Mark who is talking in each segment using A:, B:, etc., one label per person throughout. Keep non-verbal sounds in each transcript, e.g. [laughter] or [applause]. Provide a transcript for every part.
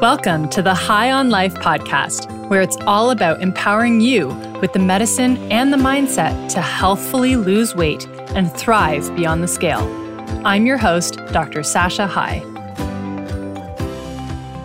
A: Welcome to the High on Life podcast, where it's all about empowering you with the medicine and the mindset to healthfully lose weight and thrive beyond the scale. I'm your host, Dr. Sasha High.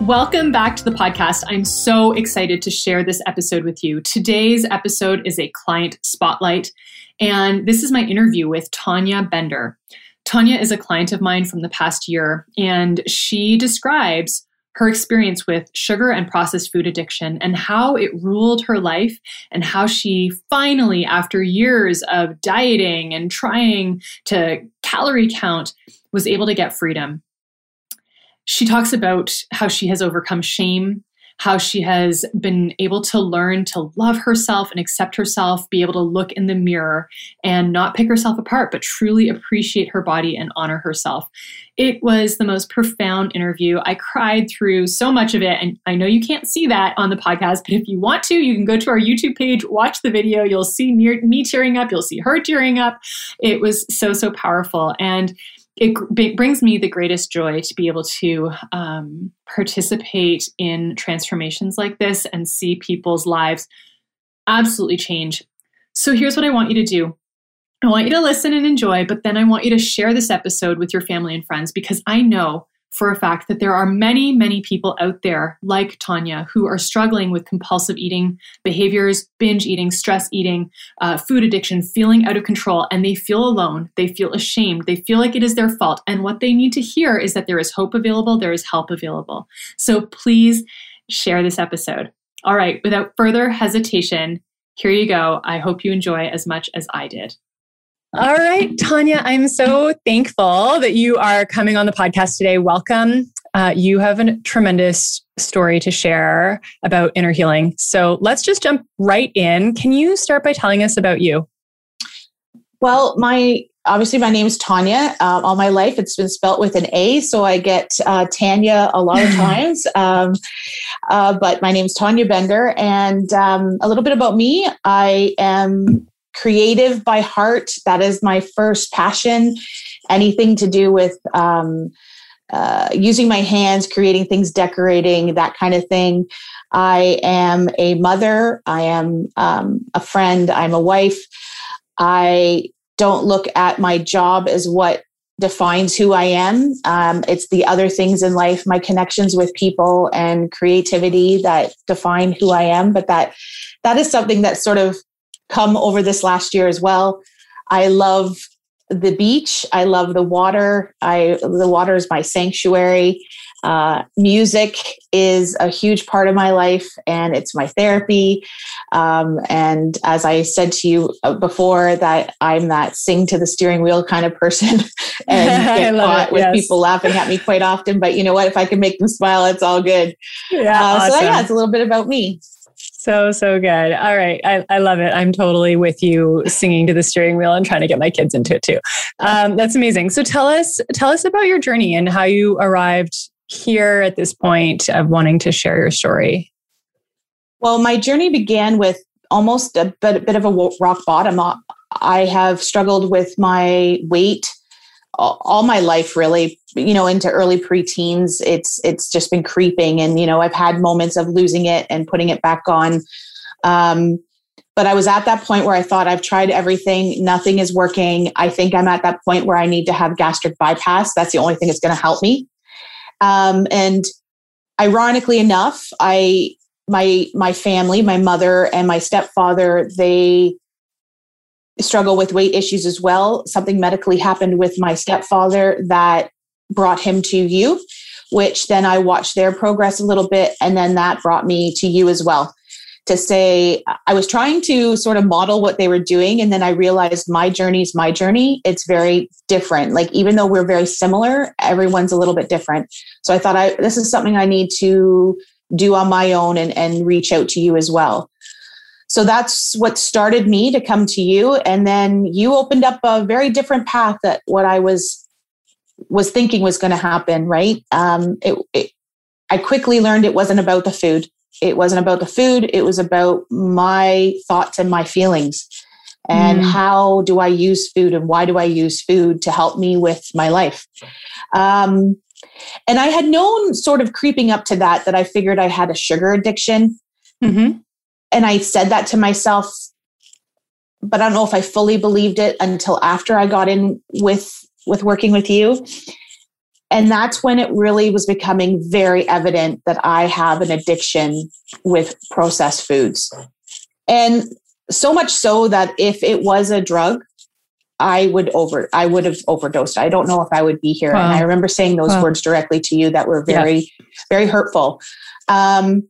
A: Welcome back to the podcast. I'm so excited to share this episode with you. Today's episode is a client spotlight, and this is my interview with Tanya Bender. Tanya is a client of mine from the past year, and she describes her experience with sugar and processed food addiction and how it ruled her life, and how she finally, after years of dieting and trying to calorie count, was able to get freedom. She talks about how she has overcome shame how she has been able to learn to love herself and accept herself, be able to look in the mirror and not pick herself apart, but truly appreciate her body and honor herself. It was the most profound interview. I cried through so much of it. And I know you can't see that on the podcast, but if you want to, you can go to our YouTube page, watch the video. You'll see me tearing up, you'll see her tearing up. It was so, so powerful. And it brings me the greatest joy to be able to um, participate in transformations like this and see people's lives absolutely change. So here's what I want you to do. I want you to listen and enjoy, but then I want you to share this episode with your family and friends because I know for a fact that there are many, many people out there like Tanya who are struggling with compulsive eating behaviors, binge eating, stress eating, uh, food addiction, feeling out of control, and they feel alone. They feel ashamed. They feel like it is their fault. And what they need to hear is that there is hope available, there is help available. So please share this episode. All right, without further hesitation, here you go. I hope you enjoy as much as I did. All right, Tanya, I'm so thankful that you are coming on the podcast today. Welcome. Uh, you have a tremendous story to share about inner healing. So let's just jump right in. Can you start by telling us about you?
B: Well, my obviously my name is Tanya. Um, all my life, it's been spelt with an A, so I get uh, Tanya a lot of [laughs] times. Um, uh, but my name is Tanya Bender, and um, a little bit about me. I am creative by heart. That is my first passion. Anything to do with um, uh, using my hands, creating things, decorating, that kind of thing. I am a mother. I am um, a friend. I'm a wife. I don't look at my job as what defines who I am. Um, it's the other things in life, my connections with people and creativity that define who I am. But that that is something that sort of come over this last year as well. I love the beach. I love the water. I the water is my sanctuary. Uh, music is a huge part of my life, and it's my therapy. Um, and as I said to you uh, before, that I'm that sing to the steering wheel kind of person, [laughs] and [laughs] get caught with yes. people laughing at me quite often. But you know what? If I can make them smile, it's all good. [laughs] Yeah. Uh, awesome. So yeah, it's a little bit about me.
A: So, so good. All right. I, I love it. I'm totally with you singing to the steering wheel and trying to get my kids into it too. Um, that's amazing. So tell us, tell us about your journey and how you arrived here at this point of wanting to share your story.
B: Well, my journey began with almost a bit, a bit of a rock bottom. I have struggled with my weight all my life really you know into early preteens it's it's just been creeping. And you know i've had moments of losing it and putting it back on. Um, but i was at that point where i thought i've tried everything. Nothing is working. I think i'm at that point where i need to have gastric bypass. That's the only thing that's going to help me. Um, and ironically enough i my my family my mother and my stepfather they struggle with weight issues as well. Something medically happened with my stepfather that brought him to you, which then I watched their progress a little bit. And then that brought me to you as well to say, I was trying to sort of model what they were doing. And then I realized my journey is my journey. It's very different. Like, even though we're very similar, everyone's a little bit different. So I thought I, this is something I need to do on my own and, and reach out to you as well. So that's what started me to come to you. And then you opened up a very different path that what I was was thinking was going to happen. Right? Um, it, it, I quickly learned it wasn't about the food. It wasn't about the food. It was about my thoughts and my feelings. And mm. how do I use food and why do I use food to help me with my life? Um, And I had known sort of creeping up to that that I figured I had a sugar addiction. Mm-hmm. And I said that to myself, but I don't know if I fully believed it until after I got in with with working with you. And that's when it really was becoming very evident that I have an addiction with processed foods. And so much so that if it was a drug, I would over I would have overdosed. I don't know if I would be here. Wow. And I remember saying those wow. words directly to you that were very, yeah. very hurtful. Um,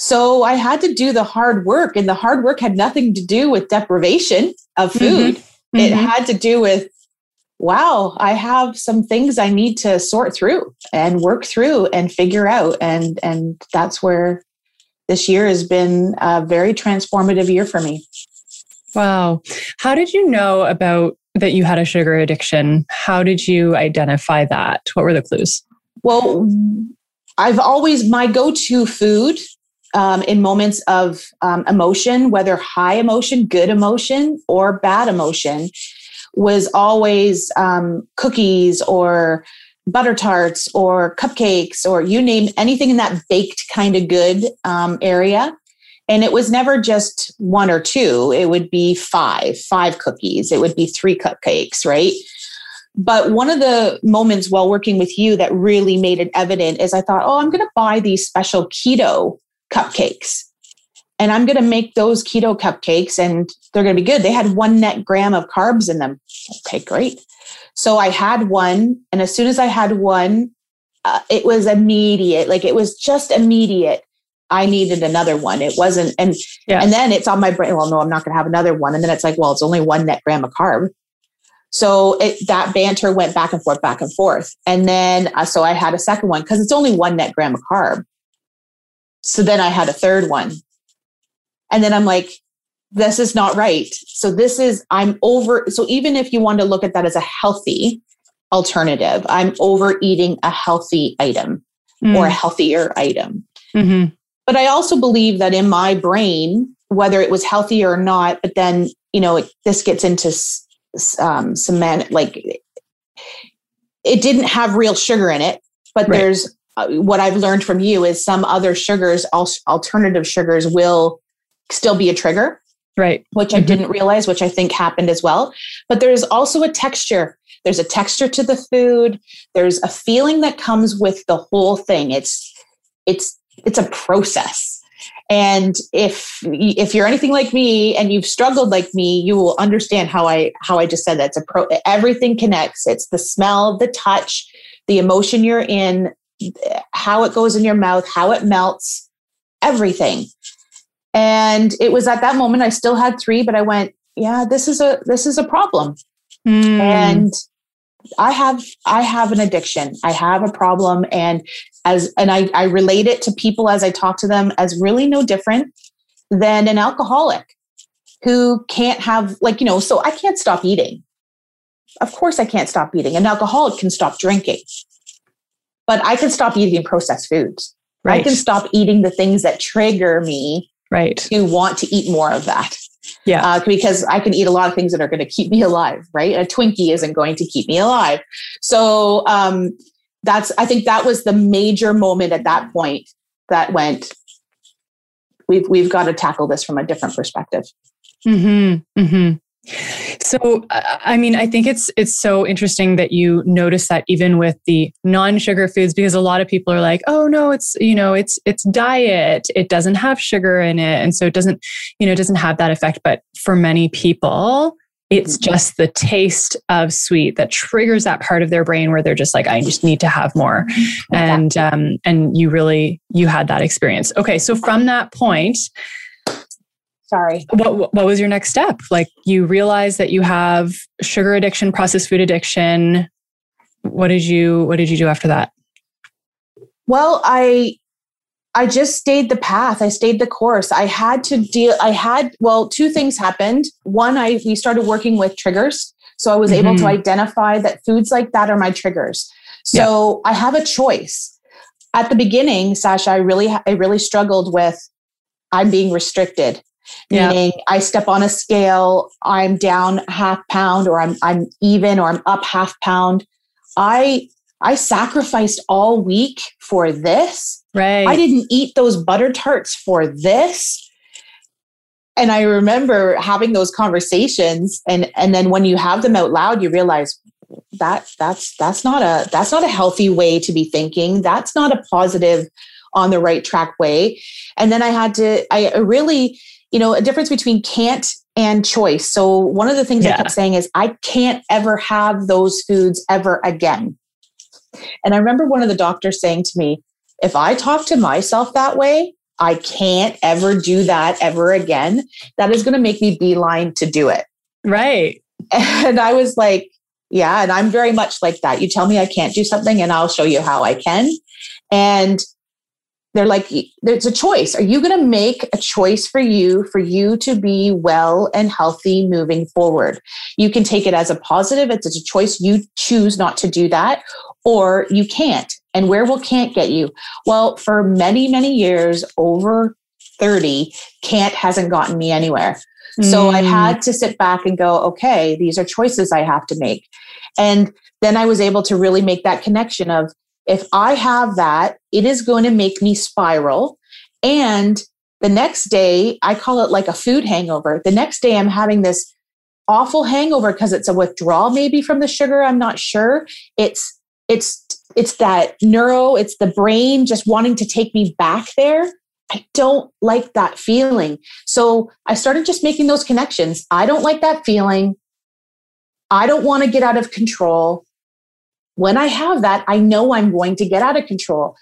B: so I had to do the hard work, and the hard work had nothing to do with deprivation of food. Mm-hmm. It mm-hmm. had to do with, wow, I have some things I need to sort through and work through and figure out. And and that's where this year has been a very transformative year for me.
A: Wow. How did you know about that you had a sugar addiction? How did you identify that? What were the clues?
B: Well, I've always, my go to food um, in moments of um, emotion, whether high emotion, good emotion, or bad emotion, was always um, cookies or butter tarts or cupcakes or you name anything in that baked kind of good um, area. And it was never just one or two, it would be five, five cookies, it would be three cupcakes, right? But one of the moments while working with you that really made it evident is I thought, oh, I'm going to buy these special keto cupcakes. And I'm going to make those keto cupcakes and they're going to be good. They had one net gram of carbs in them. Okay, great. So I had one. And as soon as I had one, uh, it was immediate. Like it was just immediate. I needed another one. It wasn't, and yeah. and then it's on my brain. Well, no, I'm not going to have another one. And then it's like, well, it's only one net gram of carb. So it, that banter went back and forth, back and forth. And then uh, so I had a second one because it's only one net gram of carb. So then I had a third one, and then I'm like, this is not right. So this is I'm over. So even if you want to look at that as a healthy alternative, I'm overeating a healthy item mm. or a healthier item. Mm-hmm. But I also believe that in my brain, whether it was healthy or not, but then, you know, it, this gets into um, cement, like it didn't have real sugar in it, but right. there's what I've learned from you is some other sugars, alternative sugars will still be a trigger.
A: Right.
B: Which mm-hmm. I didn't realize, which I think happened as well. But there's also a texture. There's a texture to the food. There's a feeling that comes with the whole thing. It's it's it's a process and if if you're anything like me and you've struggled like me you will understand how i how i just said that it's a pro everything connects it's the smell the touch the emotion you're in how it goes in your mouth how it melts everything and it was at that moment i still had three but i went yeah this is a this is a problem mm. and I have I have an addiction. I have a problem and as and I, I relate it to people as I talk to them as really no different than an alcoholic who can't have like, you know, so I can't stop eating. Of course I can't stop eating. An alcoholic can stop drinking. But I can stop eating processed foods. Right. I can stop eating the things that trigger me
A: right.
B: to want to eat more of that.
A: Yeah.
B: Uh, because I can eat a lot of things that are going to keep me alive, right? A Twinkie isn't going to keep me alive. So um, that's, I think that was the major moment at that point that went, we've, we've got to tackle this from a different perspective.
A: Mm-hmm. Mm-hmm. So, I mean, I think it's it's so interesting that you notice that even with the non-sugar foods, because a lot of people are like, "Oh no, it's you know, it's it's diet. It doesn't have sugar in it, and so it doesn't, you know, it doesn't have that effect." But for many people, it's mm-hmm. just the taste of sweet that triggers that part of their brain where they're just like, "I just need to have more," and um, and you really you had that experience. Okay, so from that point
B: sorry.
A: What, what was your next step? Like you realize that you have sugar addiction processed food addiction. What did you what did you do after that?
B: Well i i just stayed the path. I stayed the course. I had to deal i had well two things happened. One i we started working with triggers. So i was mm-hmm. able to mm-hmm. identify that foods like that are my triggers. So yeah. i have a choice. At the beginning sasha i really i really struggled with i'm being restricted yeah. meaning I step on a scale, I'm down half pound or I'm I'm even or I'm up half pound. I I sacrificed all week for this.
A: Right.
B: I didn't eat those butter tarts for this. And I remember having those conversations and and then when you have them out loud you realize that that's that's not a that's not a healthy way to be thinking. That's not a positive on the right track way. And then I had to I really, you know, a difference between can't and choice. So one of the things yeah. I kept saying is I can't ever have those foods ever again. And I remember one of the doctors saying to me, if I talk to myself that way, I can't ever do that ever again. That is going to make me beeline to do it.
A: Right. [laughs]
B: And I was like, yeah. And I'm very much like that. You tell me I can't do something and I'll show you how I can. And they're like, there's a choice. Are you going to make a choice for you, for you to be well and healthy moving forward? You can take it as a positive. It's a choice. You choose not to do that, or you can't. And where will can't get you? Well, for many, many years, over 30, can't hasn't gotten me anywhere. So I mm. had to sit back and go, okay, these are choices I have to make. And then I was able to really make that connection of if I have that, it is going to make me spiral. And the next day, I call it like a food hangover. The next day, I'm having this awful hangover because it's a withdrawal maybe from the sugar. I'm not sure. It's it's it's that neuro, it's the brain just wanting to take me back there. I don't like that feeling. So I started just making those connections. I don't like that feeling. I don't want to get out of control. When I have that, I know I'm going to get out of control.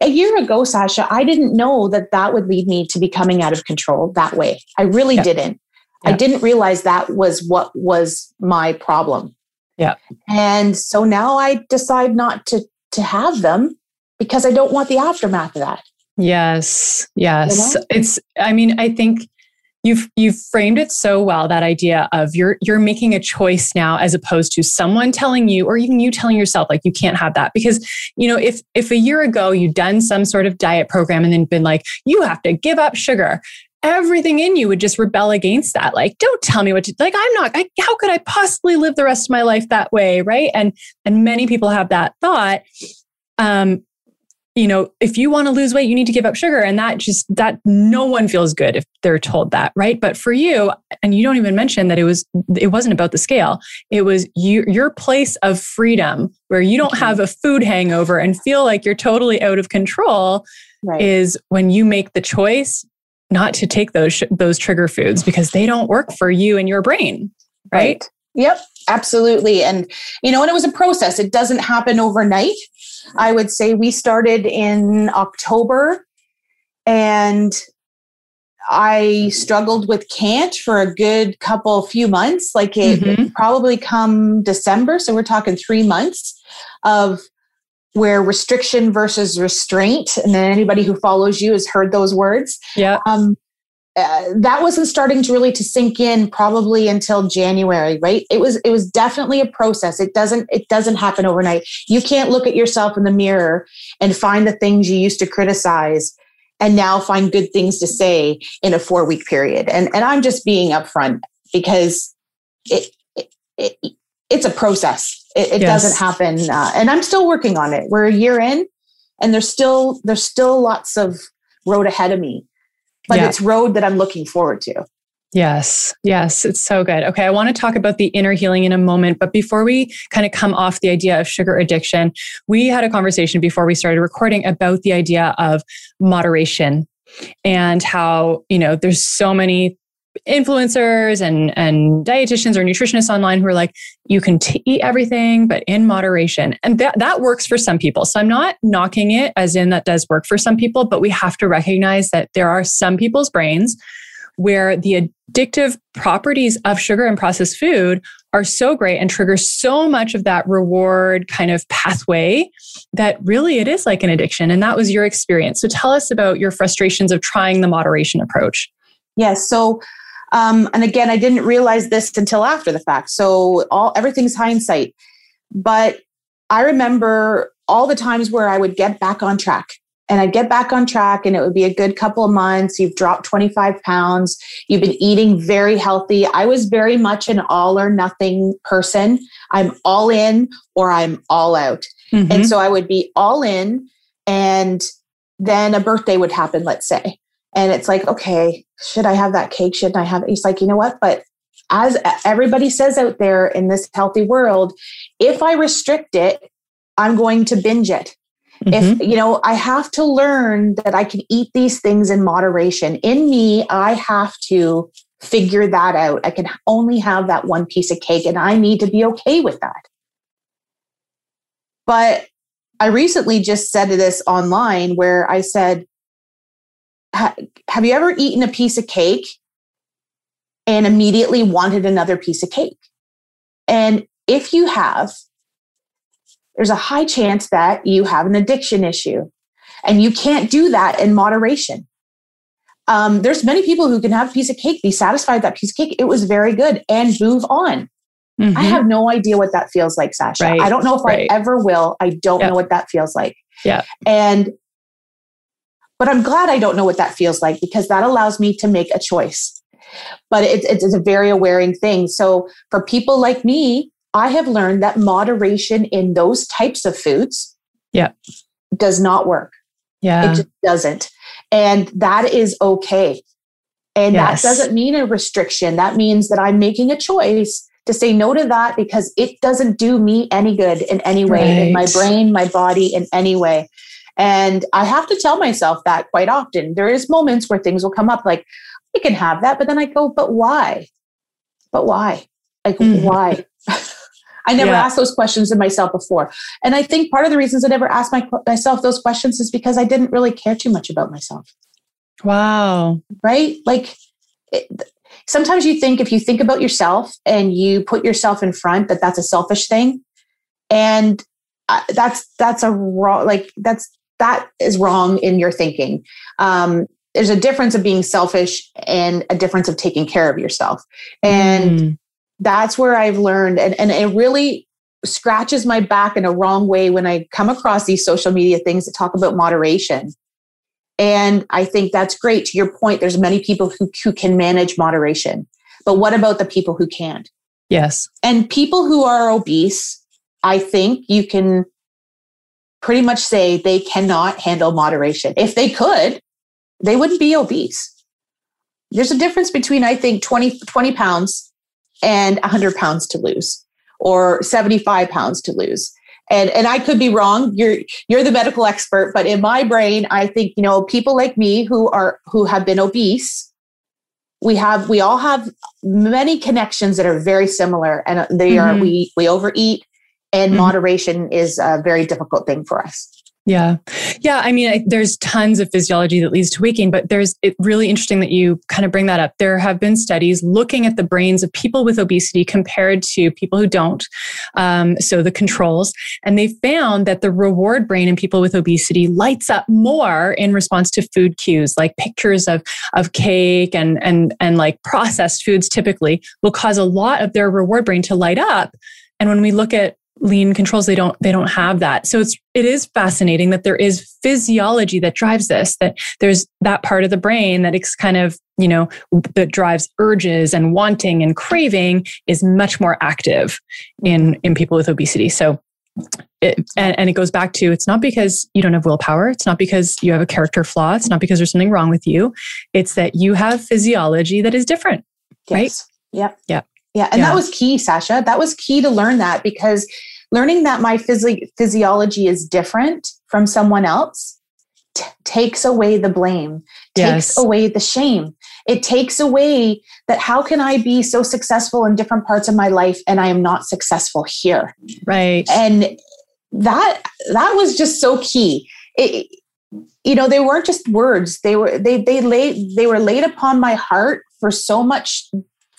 B: A year ago, Sasha, I didn't know that that would lead me to becoming out of control that way. I really yeah. didn't. Yeah. I didn't realize that was what was my problem.
A: Yeah.
B: And so now I decide not to to have them because I don't want the aftermath of that.
A: Yes. Yes. You know? It's I mean, I think you've you've framed it so well that idea of you're you're making a choice now as opposed to someone telling you or even you telling yourself like you can't have that. Because you know if if a year ago you'd done some sort of diet program and then been like you have to give up sugar everything in you would just rebel against that. Like don't tell me what to like i'm not I, how could i possibly live the rest of my life that way? Right? And and many people have that thought. Um you know, if you want to lose weight, you need to give up sugar. And that just, that no one feels good if they're told that, right? But for you, and you don't even mention that it was, it wasn't about the scale. It was you, your place of freedom where you don't mm-hmm. have a food hangover and feel like you're totally out of control right. is when you make the choice not to take those, those trigger foods because they don't work for you and your brain, right? right.
B: Yep, absolutely. And, you know, and it was a process. It doesn't happen overnight. I would say we started in October and I struggled with can't for a good couple few months. Like it mm-hmm. probably come December. So we're talking three months of where restriction versus restraint. And then anybody who follows you has heard those words.
A: Yeah. Um,
B: uh, that wasn't starting to really to sink in probably until January, right? It was it was definitely a process. It doesn't it doesn't happen overnight. You can't look at yourself in the mirror and find the things you used to criticize and now find good things to say in a 4 week period. And and I'm just being upfront because it, it, it it's a process. It, it yes. doesn't happen uh, and I'm still working on it. We're a year in and there's still there's still lots of road ahead of me but yeah. it's road that I'm looking forward to.
A: Yes, yes, it's so good. Okay, I want to talk about the inner healing in a moment, but before we kind of come off the idea of sugar addiction, we had a conversation before we started recording about the idea of moderation and how, you know, there's so many influencers and and dietitians or nutritionists online who are like you can t- eat everything but in moderation. And that that works for some people. So i'm not knocking it as in that does work for some people but we have to recognize that there are some people's brains where the addictive properties of sugar and processed food are so great and trigger so much of that reward kind of pathway that really it is like an addiction. And that was your experience. So tell us about your frustrations of trying the moderation approach.
B: Yes. So um, and again, I didn't realize this until after the fact. So all everything's hindsight. But I remember all the times where I would get back on track and I'd get back on track and it would be a good couple of months. You've dropped 25 pounds. You've been eating very healthy. I was very much an all or nothing person. I'm all in or I'm all out. Mm-hmm. And so I would be all in and then a birthday would happen, let's say. And it's like, okay, should I have that cake? Shouldn't I have it? He's like, you know what? But as everybody says out there in this healthy world, if I restrict it, I'm going to binge it. Mm-hmm. If, you know, I have to learn that I can eat these things in moderation. In me, I have to figure that out. I can only have that one piece of cake and I need to be okay with that. But I recently just said this online where I said, Have you ever eaten a piece of cake and immediately wanted another piece of cake? And if you have, there's a high chance that you have an addiction issue and you can't do that in moderation. Um, there's many people who can have a piece of cake, be satisfied with that piece of cake. It was very good and move on. Mm-hmm. I have no idea what that feels like, Sasha. Right. I don't know if right. I ever will. I don't yep. know what that feels like.
A: Yeah.
B: And, but I'm glad I don't know what that feels like because that allows me to make a choice. But it's, it's a very awareing thing. So for people like me, I have learned that moderation in those types of foods
A: yeah.
B: does not work.
A: Yeah.
B: It just doesn't. And that is okay. And yes. that doesn't mean a restriction. That means that I'm making a choice to say no to that because it doesn't do me any good in any way, right. in my brain, my body, in any way. And I have to tell myself that quite often. There is moments where things will come up like, I can have that, but then I go, but why? But why? Like, mm. why? [laughs] I never yeah. asked those questions of myself before. And I think part of the reasons I never asked my, myself those questions is because I didn't really care too much about myself.
A: Wow.
B: Right? Like, it, sometimes you think if you think about yourself and you put yourself in front that that's a selfish thing and that's that's a wrong like that's that is wrong in your thinking um, there's a difference of being selfish and a difference of taking care of yourself and mm. that's where i've learned and, and it really scratches my back in a wrong way when i come across these social media things that talk about moderation and I think that's great. To your point, there's many people who, who can manage moderation. But what about the people who can't?
A: Yes.
B: And people who are obese, I think you can pretty much say they cannot handle moderation. If they could, they wouldn't be obese. There's a difference between, I think, 20, 20 pounds and 100 pounds to lose or 75 pounds to lose and and I could be wrong. You're you're the medical expert, but in my brain, I think you know people like me who are who have been obese. We have we all have many connections that are very similar, and they mm-hmm. are we we overeat, and mm-hmm. moderation is a very difficult thing for us.
A: Yeah. Yeah. I mean, I, there's tons of physiology that leads to waking, but there's it really interesting that you kind of bring that up. There have been studies looking at the brains of people with obesity compared to people who don't. Um, so the controls, and they found that the reward brain in people with obesity lights up more in response to food cues, like pictures of, of cake and, and, and like processed foods typically will cause a lot of their reward brain to light up. And when we look at lean controls they don't they don't have that. So it's it is fascinating that there is physiology that drives this that there's that part of the brain that is kind of you know that drives urges and wanting and craving is much more active in in people with obesity. So it, and, and it goes back to it's not because you don't have willpower it's not because you have a character flaw it's not because there's something wrong with you it's that you have physiology that is different yes. right
B: yep.
A: Yeah
B: yeah, and yeah. that was key, Sasha. That was key to learn that because learning that my physi- physiology is different from someone else t- takes away the blame, yes. takes away the shame. It takes away that how can I be so successful in different parts of my life and I am not successful here.
A: Right.
B: And that that was just so key. It, you know, they weren't just words. They were they they laid they were laid upon my heart for so much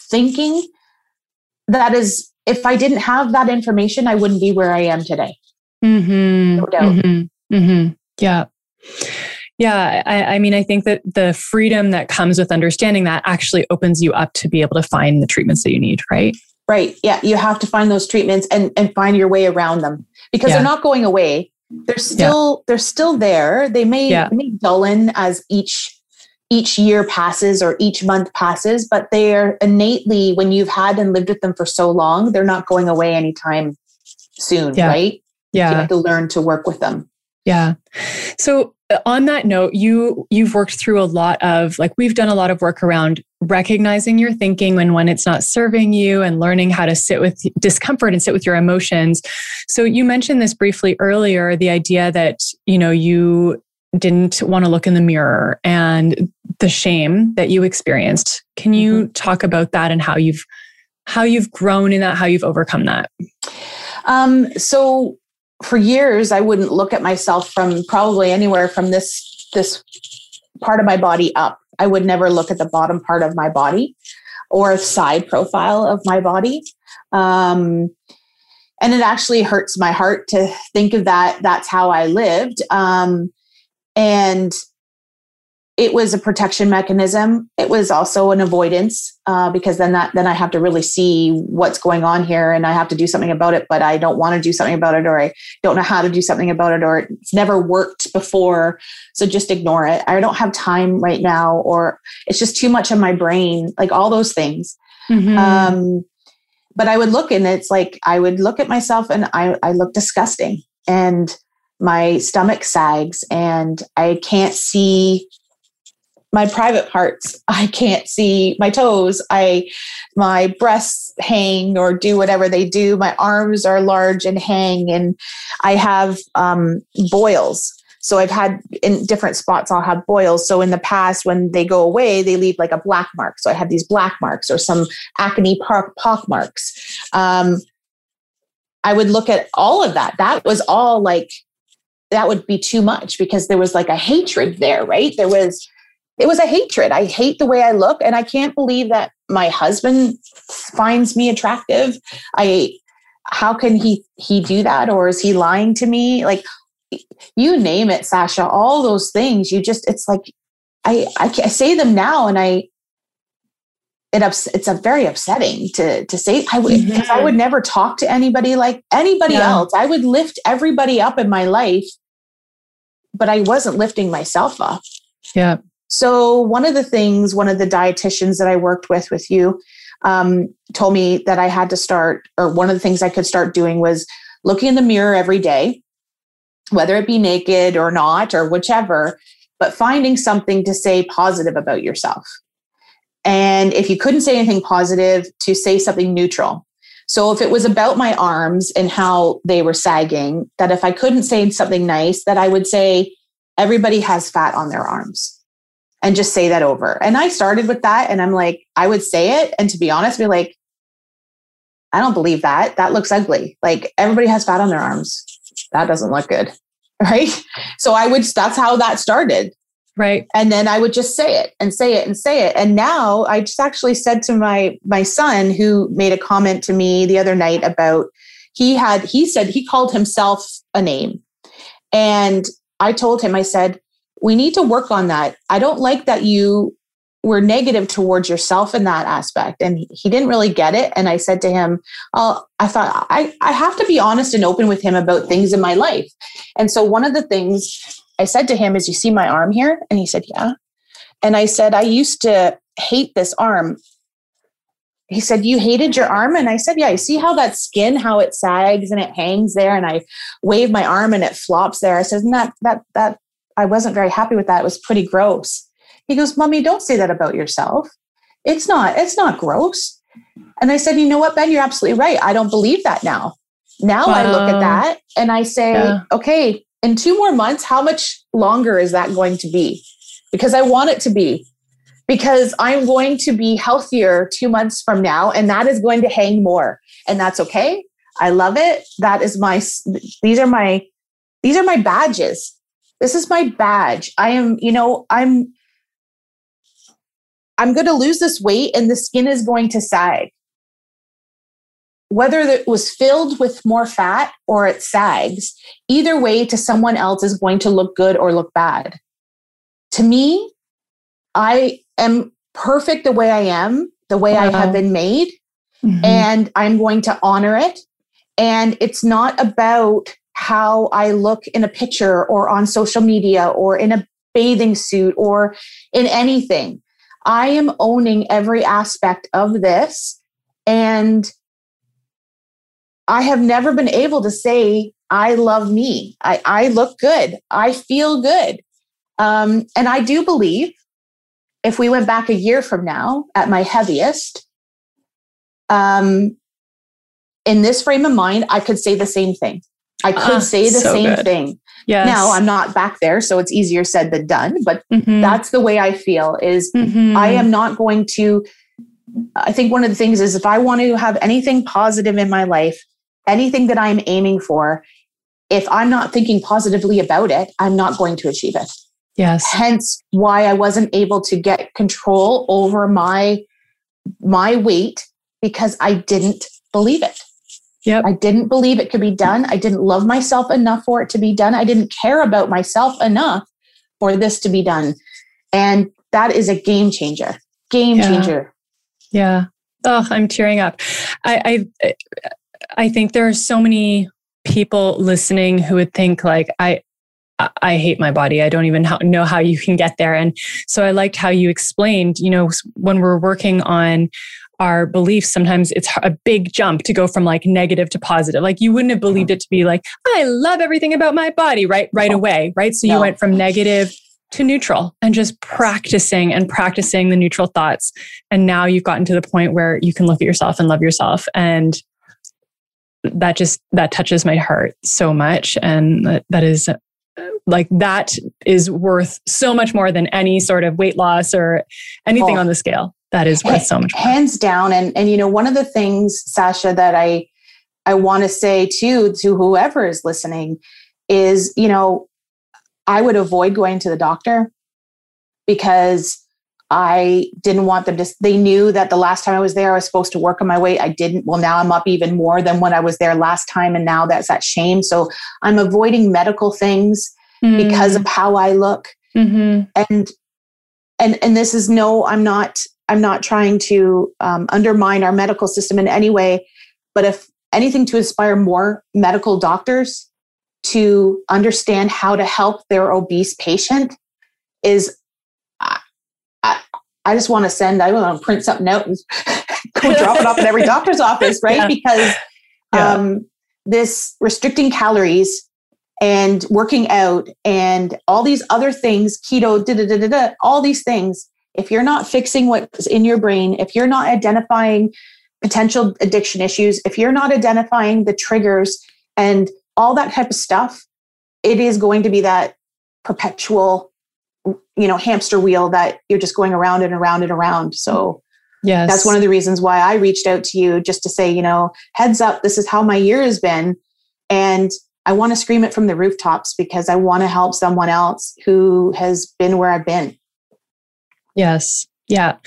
B: thinking that is if I didn't have that information, I wouldn't be where I am today.
A: Mm-hmm. No doubt. Mm-hmm. Mm-hmm. Yeah. Yeah. I, I, mean, I think that the freedom that comes with understanding that actually opens you up to be able to find the treatments that you need, right?
B: Right. Yeah. You have to find those treatments and, and find your way around them because yeah. they're not going away. They're still yeah. they're still there. They may, yeah. may dullen as each each year passes or each month passes, but they're innately, when you've had and lived with them for so long, they're not going away anytime soon, yeah. right? Yeah. You have to learn to work with them.
A: Yeah. So uh, on that note, you you've worked through a lot of like we've done a lot of work around recognizing your thinking when when it's not serving you and learning how to sit with discomfort and sit with your emotions. So you mentioned this briefly earlier, the idea that, you know, you didn't want to look in the mirror and the shame that you experienced. Can you mm-hmm. talk about that and how you've how you've grown in that, how you've overcome that?
B: Um, so for years I wouldn't look at myself from probably anywhere from this this part of my body up. I would never look at the bottom part of my body or side profile of my body. Um, and it actually hurts my heart to think of that. That's how I lived. Um, and it was a protection mechanism. It was also an avoidance uh, because then that then I have to really see what's going on here and I have to do something about it, but I don't want to do something about it or I don't know how to do something about it or it's never worked before. So just ignore it. I don't have time right now or it's just too much in my brain, like all those things. Mm-hmm. Um, but I would look and it's like I would look at myself and I, I look disgusting and my stomach sags and I can't see my private parts i can't see my toes. I my breasts hang or do whatever they do. My arms are large and hang and i have um, boils. So i've had in different spots i'll have boils. So in the past when they go away they leave like a black mark. So i have these black marks or some acne pock marks. Um, i would look at all of that. That was all like that would be too much because there was like a hatred there right? There was it was a hatred. I hate the way I look, and I can't believe that my husband finds me attractive. I how can he he do that, or is he lying to me? Like you name it, Sasha. All those things. You just it's like I I, I say them now, and I it ups, it's a very upsetting to to say I would mm-hmm. I would never talk to anybody like anybody else. I would lift everybody up in my life, but I wasn't lifting myself up.
A: Yeah.
B: So, one of the things, one of the dietitians that I worked with with you um, told me that I had to start, or one of the things I could start doing was looking in the mirror every day, whether it be naked or not, or whichever, but finding something to say positive about yourself. And if you couldn't say anything positive, to say something neutral. So if it was about my arms and how they were sagging, that if I couldn't say something nice, that I would say, everybody has fat on their arms and just say that over. And I started with that and I'm like, I would say it. And to be honest, be like, I don't believe that. That looks ugly. Like everybody has fat on their arms. That doesn't look good. [laughs] Right. So I would, that's how that started.
A: Right.
B: And then I would just say it and say it and say it. And now I just actually said to my my son who made a comment to me the other night about he had he said he called himself a name. And I told him, I said, we need to work on that. I don't like that you were negative towards yourself in that aspect. And he didn't really get it. And I said to him, oh, I thought I, I have to be honest and open with him about things in my life. And so one of the things I said to him is, You see my arm here? And he said, Yeah. And I said, I used to hate this arm. He said, You hated your arm? And I said, Yeah, you see how that skin, how it sags and it hangs there. And I wave my arm and it flops there. I said, that that that I wasn't very happy with that. It was pretty gross. He goes, Mommy, don't say that about yourself. It's not, it's not gross. And I said, You know what, Ben, you're absolutely right. I don't believe that now. Now wow. I look at that and I say, yeah. okay, in two more months, how much longer is that going to be? Because I want it to be. Because I'm going to be healthier two months from now, and that is going to hang more. And that's okay. I love it. That is my, these are my, these are my badges this is my badge. I am, you know, I'm I'm going to lose this weight and the skin is going to sag. Whether it was filled with more fat or it sags, either way to someone else is going to look good or look bad. To me, I am perfect the way I am, the way wow. I have been made, mm-hmm. and I'm going to honor it. And it's not about how I look in a picture or on social media or in a bathing suit or in anything. I am owning every aspect of this. And I have never been able to say I love me. I, I look good. I feel good. Um, and I do believe if we went back a year from now at my heaviest, um, in this frame of mind, I could say the same thing. I could uh, say the so same good. thing. Yes. Now I'm not back there, so it's easier said than done. But mm-hmm. that's the way I feel. Is mm-hmm. I am not going to. I think one of the things is if I want to have anything positive in my life, anything that I'm aiming for, if I'm not thinking positively about it, I'm not going to achieve it.
A: Yes.
B: Hence why I wasn't able to get control over my my weight because I didn't believe it.
A: Yep.
B: I didn't believe it could be done. I didn't love myself enough for it to be done. I didn't care about myself enough for this to be done. And that is a game changer. Game
A: yeah.
B: changer.
A: Yeah. Oh, I'm tearing up. I, I I think there are so many people listening who would think like I I hate my body. I don't even know how you can get there. And so I liked how you explained, you know, when we're working on our beliefs, sometimes it's a big jump to go from like negative to positive. Like you wouldn't have believed it to be like, I love everything about my body right right away, right? So you went from negative to neutral and just practicing and practicing the neutral thoughts. And now you've gotten to the point where you can look at yourself and love yourself. And that just that touches my heart so much. And that, that is uh, like that is worth so much more than any sort of weight loss or anything oh. on the scale. That is worth so much more.
B: Hands down. And and you know, one of the things, Sasha, that I I want to say too to whoever is listening is, you know, I would avoid going to the doctor because I didn't want them to, they knew that the last time I was there, I was supposed to work on my weight. I didn't. Well, now I'm up even more than when I was there last time. And now that's that shame. So I'm avoiding medical things mm. because of how I look. Mm-hmm. And, and, and this is no, I'm not, I'm not trying to um, undermine our medical system in any way, but if anything to inspire more medical doctors to understand how to help their obese patient is I just want to send, I want to print something out and [laughs] go drop it off in every doctor's [laughs] office, right? Yeah. Because yeah. Um, this restricting calories and working out and all these other things, keto, da, da, da, da, all these things, if you're not fixing what's in your brain, if you're not identifying potential addiction issues, if you're not identifying the triggers and all that type of stuff, it is going to be that perpetual you know hamster wheel that you're just going around and around and around. So
A: yes.
B: that's one of the reasons why i reached out to you just to say you know heads up this is how my year has been. And i want to scream it from the rooftops because i want to help someone else who has been where i've been
A: yes yeah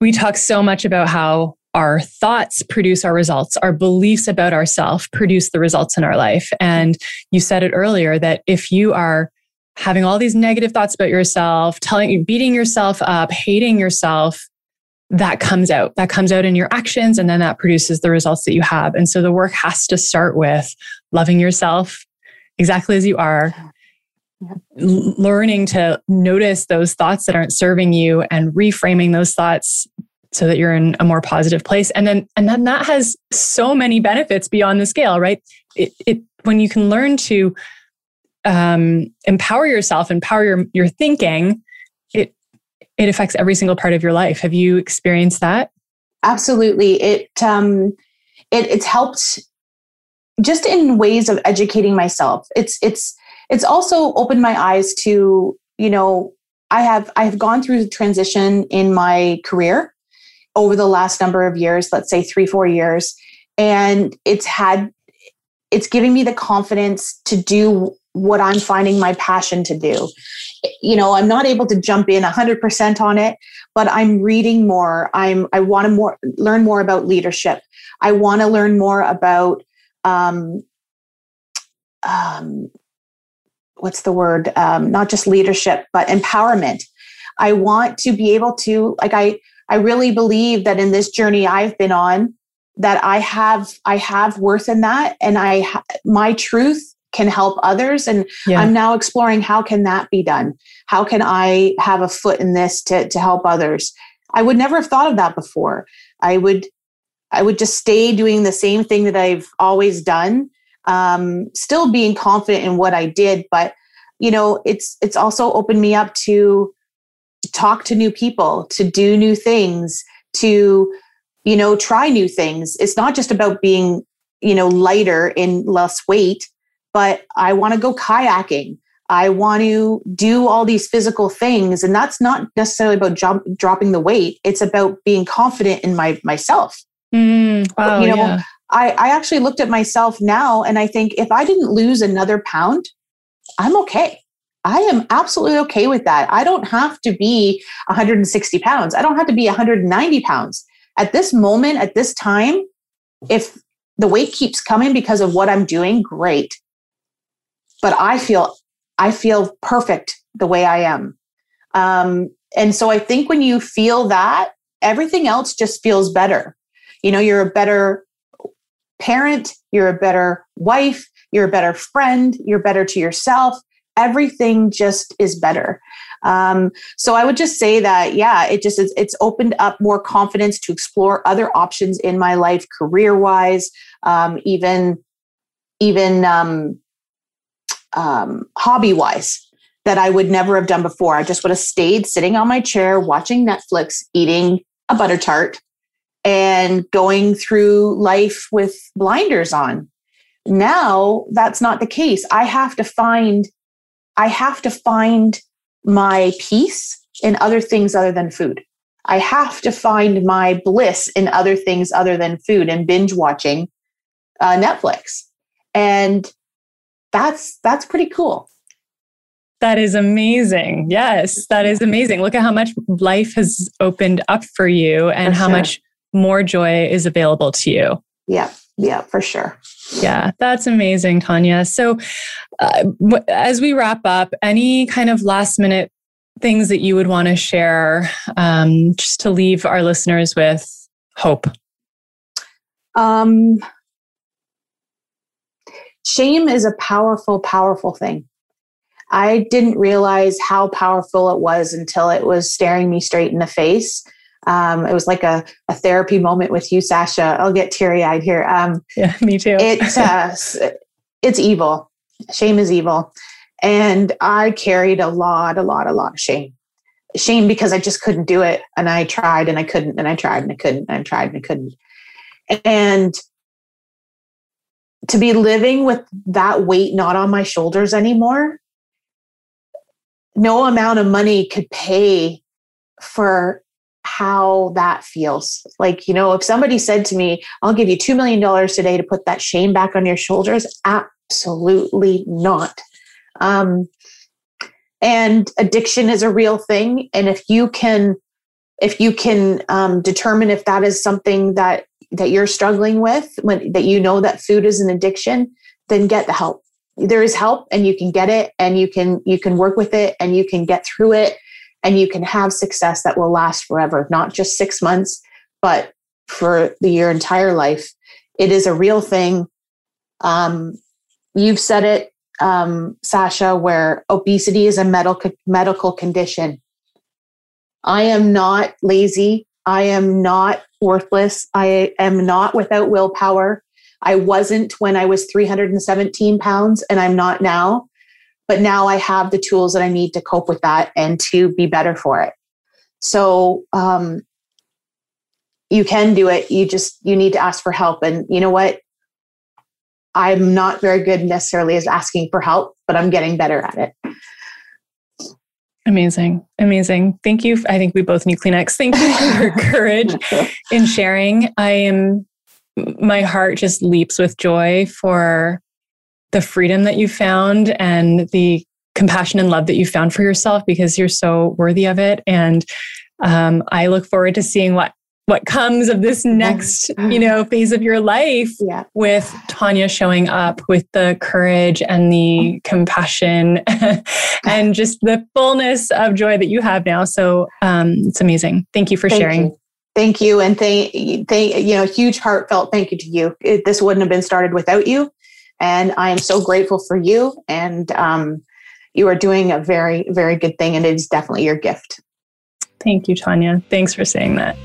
A: we talk so much about how our thoughts produce our results our beliefs about ourselves produce the results in our life and you said it earlier that if you are having all these negative thoughts about yourself, telling beating yourself up, hating yourself, that comes out. That comes out in your actions, and then that produces the results that you have. And so the work has to start with loving yourself exactly as you are, learning to notice those thoughts that aren't serving you and reframing those thoughts so that you're in a more positive place. And then, and then that has so many benefits beyond the scale, right? It, it when you can learn to um, empower yourself, empower your, your thinking, it it affects every single part of your life. Have you experienced that?
B: Absolutely. It um, it it's helped just in ways of educating myself. It's it's it's also opened my eyes to you know I have I have gone through transition in my career over the last number of years, let's say three four years, and it's had it's giving me the confidence to do what I'm finding my passion to do. You know, I'm not able to jump in 100% on it, but I'm reading more. I'm I want to more learn more about leadership. I want to learn more about um, um, what's the word? Um, not just leadership, but empowerment. I want to be able to like I I really believe that in this journey I've been on that I have I have worth in that and I my truth can help others and yeah. i'm now exploring how can that be done how can i have a foot in this to, to help others i would never have thought of that before i would i would just stay doing the same thing that i've always done um, still being confident in what I did, but you know, it's it's also opened me up to talk to new people, to do new things, to you know, try new things. It's not just about being, you know, lighter in less weight, but I want to go kayaking. I want to do all these physical things. And that's not necessarily about jump, dropping the weight. It's about being confident in my myself.
A: Mm, wow,
B: you know,
A: yeah.
B: I, I actually looked at myself now and I think if I didn't lose another pound, I'm okay. I am absolutely okay with that. I don't have to be 160 pounds. I don't have to be 190 pounds. At this moment, at this time, if the weight keeps coming because of what I'm doing, great. But I feel I feel perfect the way I am. Um, and so I think when you feel that, everything else just feels better. You know, you're a better parent, you're a better wife, you're a better friend, you're better to yourself. Everything just is better. Um, so I would just say that, yeah, it just is, it's opened up more confidence to explore other options in my life, career wise, um, even even um, um, hobby wise that I would never have done before. I just would have stayed sitting on my chair watching Netflix, eating a butter tart, and going through life with blinders on. Now that's not the case. I have to find, I have to find my peace in other things other than food. I have to find my bliss in other things other than food and binge watching uh, Netflix. And that's that's pretty cool.
A: That is amazing. Yes, that is amazing. Look at how much life has opened up for you and how much more joy is available to you.
B: Yeah, yeah, for sure.
A: Yeah, that's amazing, Tanya. So, uh, w- as we wrap up, any kind of last minute things that you would want to share um, just to leave our listeners with hope?
B: Um, shame is a powerful, powerful thing. I didn't realize how powerful it was until it was staring me straight in the face. Um, it was like a, a therapy moment with you, Sasha. I'll get teary eyed here. Um,
A: yeah, me too.
B: it's, [laughs] uh, it's evil. Shame is evil. And I carried a lot, a lot, a lot of shame. Shame because I just couldn't do it. And I tried and I couldn't, and I tried and I couldn't, and I tried and I couldn't. And to be living with that weight not on my shoulders anymore, no amount of money could pay for how that feels. Like, you know, if somebody said to me, I'll give you $2 million today to put that shame back on your shoulders, absolutely not. Um, and addiction is a real thing. And if you can, if you can um, determine if that is something that that you're struggling with, when that you know that food is an addiction, then get the help. There is help, and you can get it, and you can you can work with it, and you can get through it, and you can have success that will last forever, not just six months, but for the, your entire life. It is a real thing. Um, you've said it, um, Sasha, where obesity is a medical medical condition. I am not lazy. I am not worthless. I am not without willpower. I wasn't when I was 317 pounds, and I'm not now. But now I have the tools that I need to cope with that and to be better for it. So um, you can do it. You just you need to ask for help. And you know what? I'm not very good necessarily as asking for help, but I'm getting better at it.
A: Amazing. Amazing. Thank you. I think we both need Kleenex. Thank you for your [laughs] courage in sharing. I am, my heart just leaps with joy for the freedom that you found and the compassion and love that you found for yourself because you're so worthy of it. And um, I look forward to seeing what what comes of this next you [sighs] know phase of your life
B: yeah.
A: with tanya showing up with the courage and the compassion [laughs] and just the fullness of joy that you have now. So um, it's amazing. Thank you for
B: thank
A: sharing.
B: you. thank you. And thank, thank you know huge heartfelt thank you to you. It, this wouldn't have been started without you and i am so grateful for you. And um, you are doing a very very good thing and it is definitely your gift.
A: Thank you tanya. Thanks for saying that.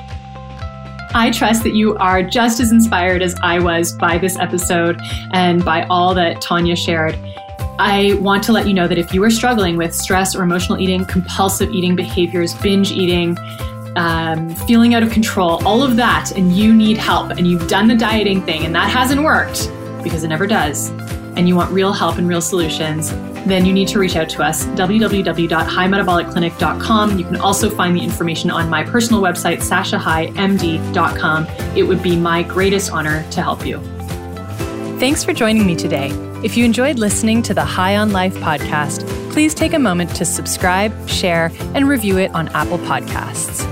A: I trust that you are just as inspired as I was by this episode and by all that Tanya shared. I want to let you know that if you are struggling with stress or emotional eating, compulsive eating behaviors, binge eating, um, feeling out of control, all of that, and you need help, and you've done the dieting thing and that hasn't worked because it never does, and you want real help and real solutions, then you need to reach out to us, www.highmetabolicclinic.com. You can also find the information on my personal website, sashahighmd.com. It would be my greatest honor to help you. Thanks for joining me today. If you enjoyed listening to the High on Life podcast, please take a moment to subscribe, share, and review it on Apple Podcasts.